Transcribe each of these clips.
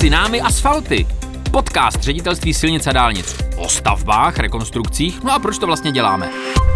Mezi námi asfalty. Podcast ředitelství silnic a dálnic o stavbách, rekonstrukcích. No a proč to vlastně děláme?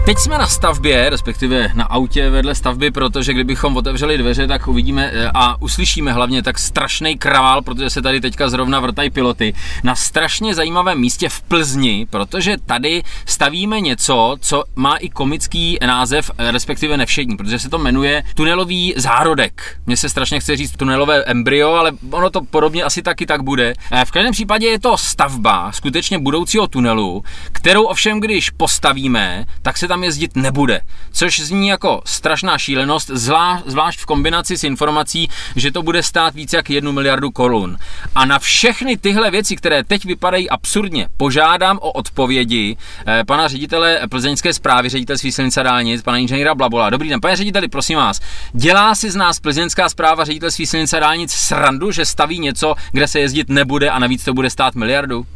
Teď jsme na stavbě, respektive na autě vedle stavby, protože kdybychom otevřeli dveře, tak uvidíme eh, a uslyšíme hlavně tak strašný kravál, protože se tady teďka zrovna vrtají piloty, na strašně zajímavém místě v Plzni, protože tady stavíme něco, co má i komický název, eh, respektive nevšední, protože se to jmenuje tunelový zárodek. Mně se strašně chce říct tunelové embryo, ale ono to podobně asi taky tak bude. Eh, v každém případě je to stavba skutečně budoucího tunelu, kterou ovšem, když postavíme, tak se tam jezdit nebude. Což zní jako strašná šílenost, zvlá, zvlášť v kombinaci s informací, že to bude stát více jak jednu miliardu korun. A na všechny tyhle věci, které teď vypadají absurdně, požádám o odpovědi eh, pana ředitele plzeňské zprávy, ředitelství silnice dálnic, pana inženýra Blabola. Dobrý den, pane řediteli, prosím vás, dělá si z nás plzeňská zpráva ředitelství silnice dálnic srandu, že staví něco, kde se jezdit nebude a navíc to bude stát miliardu?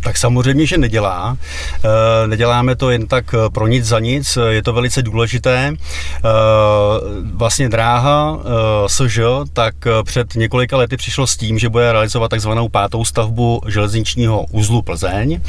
Tak samozřejmě, že nedělá. Eh, neděláme to jen tak eh, pro nic za nic, je to velice důležité. Eh, vlastně dráha SŽ tak před několika lety přišlo s tím, že bude realizovat takzvanou pátou stavbu železničního uzlu Plzeň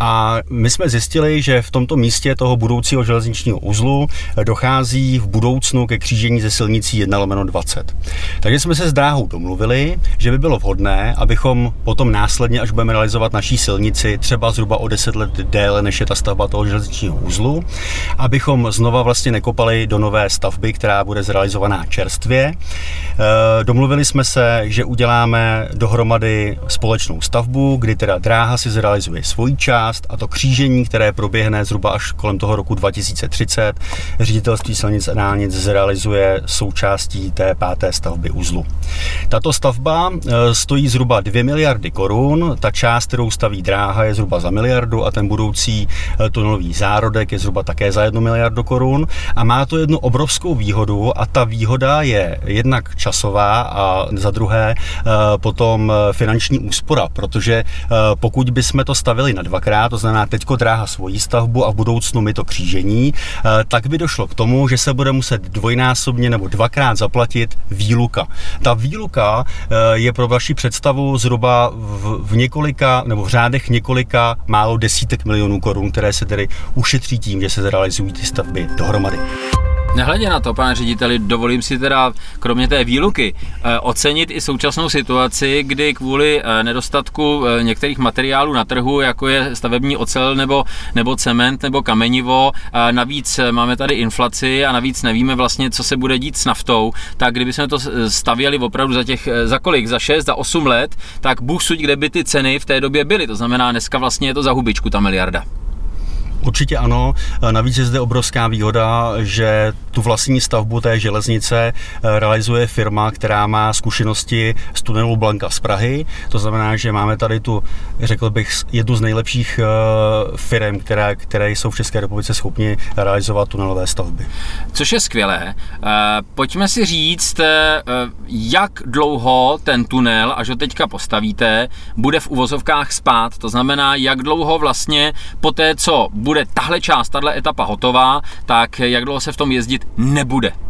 a my jsme zjistili, že v tomto místě toho budoucího železničního uzlu dochází v budoucnu ke křížení ze silnicí 1 lomeno 20. Takže jsme se s dráhou domluvili, že by bylo vhodné, abychom potom následně, až budeme realizovat naší silnici, silnici třeba zhruba o 10 let déle, než je ta stavba toho železničního uzlu, abychom znova vlastně nekopali do nové stavby, která bude zrealizovaná čerstvě. E, domluvili jsme se, že uděláme dohromady společnou stavbu, kdy teda dráha si zrealizuje svoji část a to křížení, které proběhne zhruba až kolem toho roku 2030, ředitelství silnic a dálnic zrealizuje součástí té páté stavby uzlu. Tato stavba e, stojí zhruba 2 miliardy korun, ta část, kterou staví dráha, dráha je zhruba za miliardu a ten budoucí eh, tunelový zárodek je zhruba také za jednu miliardu korun a má to jednu obrovskou výhodu a ta výhoda je jednak časová a za druhé eh, potom eh, finanční úspora, protože pokud bychom to stavili na dvakrát, to znamená teďko dráha svoji stavbu a v budoucnu my to křížení, tak by došlo k tomu, že se bude muset dvojnásobně nebo dvakrát zaplatit výluka. Ta výluka je pro vaši představu zhruba v, v několika nebo v řádech několika málo desítek milionů korun, které se tedy ušetří tím, že se zrealizují ty stavby dohromady. Nehledě na to, pane řediteli, dovolím si teda, kromě té výluky, eh, ocenit i současnou situaci, kdy kvůli eh, nedostatku eh, některých materiálů na trhu, jako je stavební ocel nebo, nebo cement nebo kamenivo, navíc máme tady inflaci a navíc nevíme vlastně, co se bude dít s naftou, tak kdybychom to stavěli opravdu za těch, za kolik, za 6, za 8 let, tak Bůh suď, kde by ty ceny v té době byly. To znamená, dneska vlastně je to za hubičku ta miliarda. Určitě ano. Navíc je zde obrovská výhoda, že tu vlastní stavbu té železnice eh, realizuje firma, která má zkušenosti z tunelu Blanka z Prahy. To znamená, že máme tady tu, řekl bych, jednu z nejlepších eh, firm, které, které jsou v České republice schopni realizovat tunelové stavby. Což je skvělé. Pojďme si říct, jak dlouho ten tunel, až ho teďka postavíte, bude v uvozovkách spát. To znamená, jak dlouho vlastně po té, co bude tahle část, tahle etapa hotová, tak jak dlouho se v tom jezdit nebude.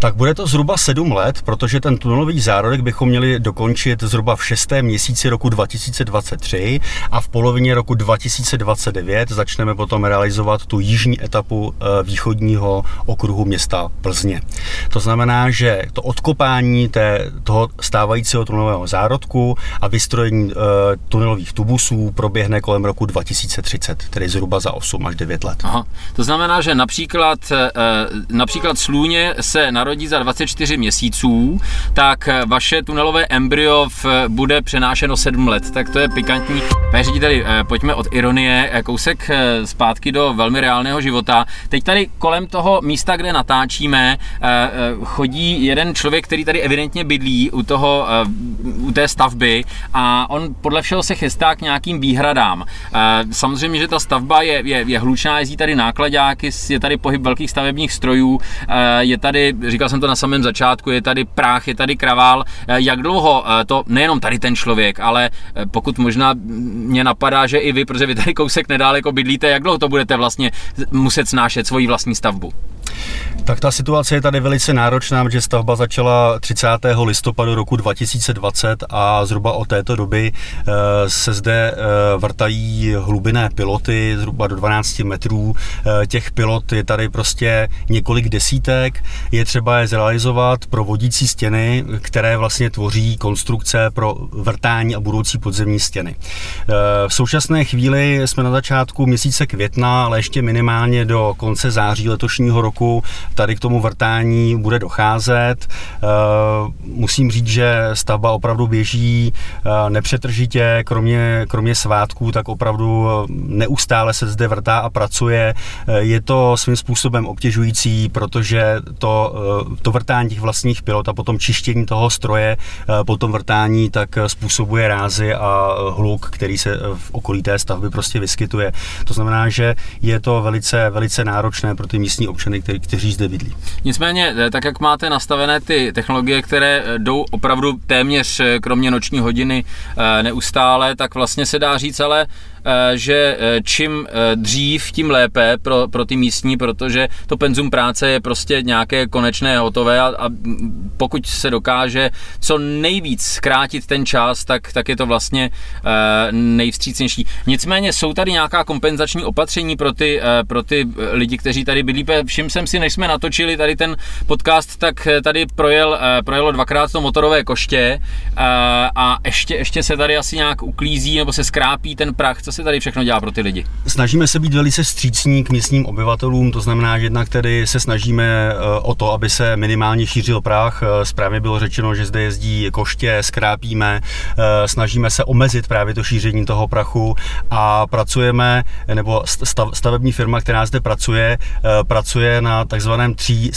Tak bude to zhruba 7 let, protože ten tunelový zárodek bychom měli dokončit zhruba v šestém měsíci roku 2023 a v polovině roku 2029 začneme potom realizovat tu jižní etapu eh, východního okruhu města Plzně. To znamená, že to odkopání té, toho stávajícího tunelového zárodku a vystrojení e, tunelových tubusů proběhne kolem roku 2030, tedy zhruba za 8 až 9 let. Aha. To znamená, že například, e, například Slůně se narodí narodí za 24 měsíců, tak vaše tunelové embryo v, bude přenášeno 7 let. Tak to je pikantní. Pane řediteli, eh, pojďme od ironie eh, kousek eh, zpátky do velmi reálného života. Teď tady kolem toho místa, kde natáčíme, chodí jeden člověk, který tady evidentně bydlí u, toho, u té stavby a on podle všeho se chystá k nějakým výhradám. Samozřejmě, že ta stavba je, je, je hlučná, jezdí tady nákladáky, je tady pohyb velkých stavebních strojů, je tady, říkal jsem to na samém začátku, je tady práh, je tady kravál. Eh, jak dlouho eh, to, nejenom tady ten člověk, ale eh, pokud možná mě napadá, že i vy, protože vy tady kousek nedáleko bydlíte, jak dlouho to budete vlastně muset snášet svoji vlastní stavbu? Tak ta situace je tady velice náročná, protože stavba začala 30. listopadu roku 2020 a zhruba od této doby eh, se zde eh, vrtají hlubinné piloty zhruba do 12 metrů. Eh, těch pilot je tady prostě několik desítek. Je třeba je zrealizovat pro vodící stěny, které vlastně tvoří konstrukce pro vrtání a budoucí podzemní stěny. V současné chvíli jsme na začátku měsíce května, ale ještě minimálně do konce září letošního roku tady k tomu vrtání bude docházet. Eh, musím říct, že stavba opravdu běží eh, nepřetržitě, kromě, kromě svátků, tak opravdu eh, neustále se zde vrtá a pracuje. Je to svým způsobem obtěžující, protože to, to vrtání těch vlastních pilot a potom čištění toho stroje po tom vrtání tak způsobuje rázy a hluk, který se v okolí té stavby prostě vyskytuje. To znamená, že je to velice, velice náročné pro ty místní občany, který, kteří zde bydlí. Nicméně, eh, tak jak máte nastavené ty technologie, které eh, jdou opravdu téměř eh, kromě noční hodiny neustále, tak vlastně se dá říct, ale že eh, čím eh, dřív, tím lépe pro, pro ty místní, protože to penzum práce je prostě nějaké konečné, hotové a, a pokud se dokáže co nejvíc zkrátit ten čas, tak, tak je to vlastně nejvstřícnější. Nicméně jsou tady nějaká kompenzační opatření pro ty, pro ty lidi, kteří tady byli. Všim jsem si, než jsme natočili tady ten podcast, tak tady projel, projelo dvakrát to motorové koště a ještě, ještě se tady asi nějak uklízí nebo se skrápí ten prach, co se tady všechno dělá pro ty lidi? Snažíme se být velice střícní k místním obyvatelům, to znamená, že jednak tedy se snažíme eh, o to, aby se minimálně šířil prach. Eh, správně bylo řečeno, že zde jezdí koště, skrápíme, eh, snažíme se omezit právě to šíření toho prachu a pracujeme, nebo stavební firma, která zde pracuje, pracuje na takzvaném tří,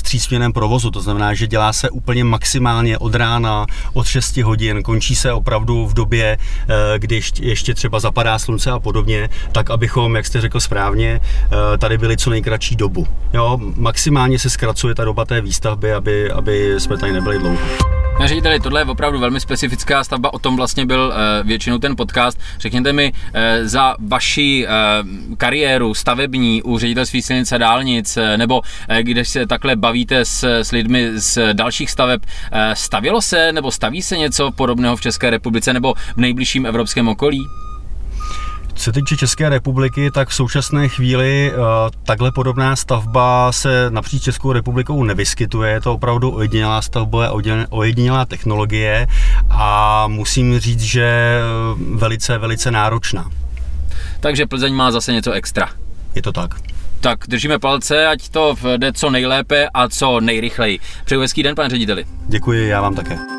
provozu, to znamená, že dělá se úplně maximálně od rána, od 6 hodin, končí se opravdu v době, kdy ještě třeba zapadá slunce a podobně, tak abychom, jak jste řekl správně, eh, tady byli co nejkratší dobu. Jo, maximálně se zkracuje ta doba té výstavby, aby, aby jsme tady nebyli dlouho. Pane řediteli, tohle je opravdu velmi specifická stavba, o tom vlastně byl uh, většinou ten podcast. Řekněte mi, uh, za vaši kariéru stavební u ředitelství silnice dálnic, nebo když se takhle bavíte s, s lidmi z dalších staveb, stavilo se nebo staví se něco podobného v České republice nebo v nejbližším evropském okolí? Co se týče České republiky, tak v současné chvíli uh, takhle podobná stavba se napříč Českou republikou nevyskytuje. Je to opravdu ojedinělá stavba, ojedinělá technologie a musím říct, že eh, velice, velice náročná. Takže Plzeň má zase něco extra. Je to tak. Tak držíme palce, ať to jde co nejlépe a co nejrychleji. Přeju hezký den, pane řediteli. Děkuji, já vám také.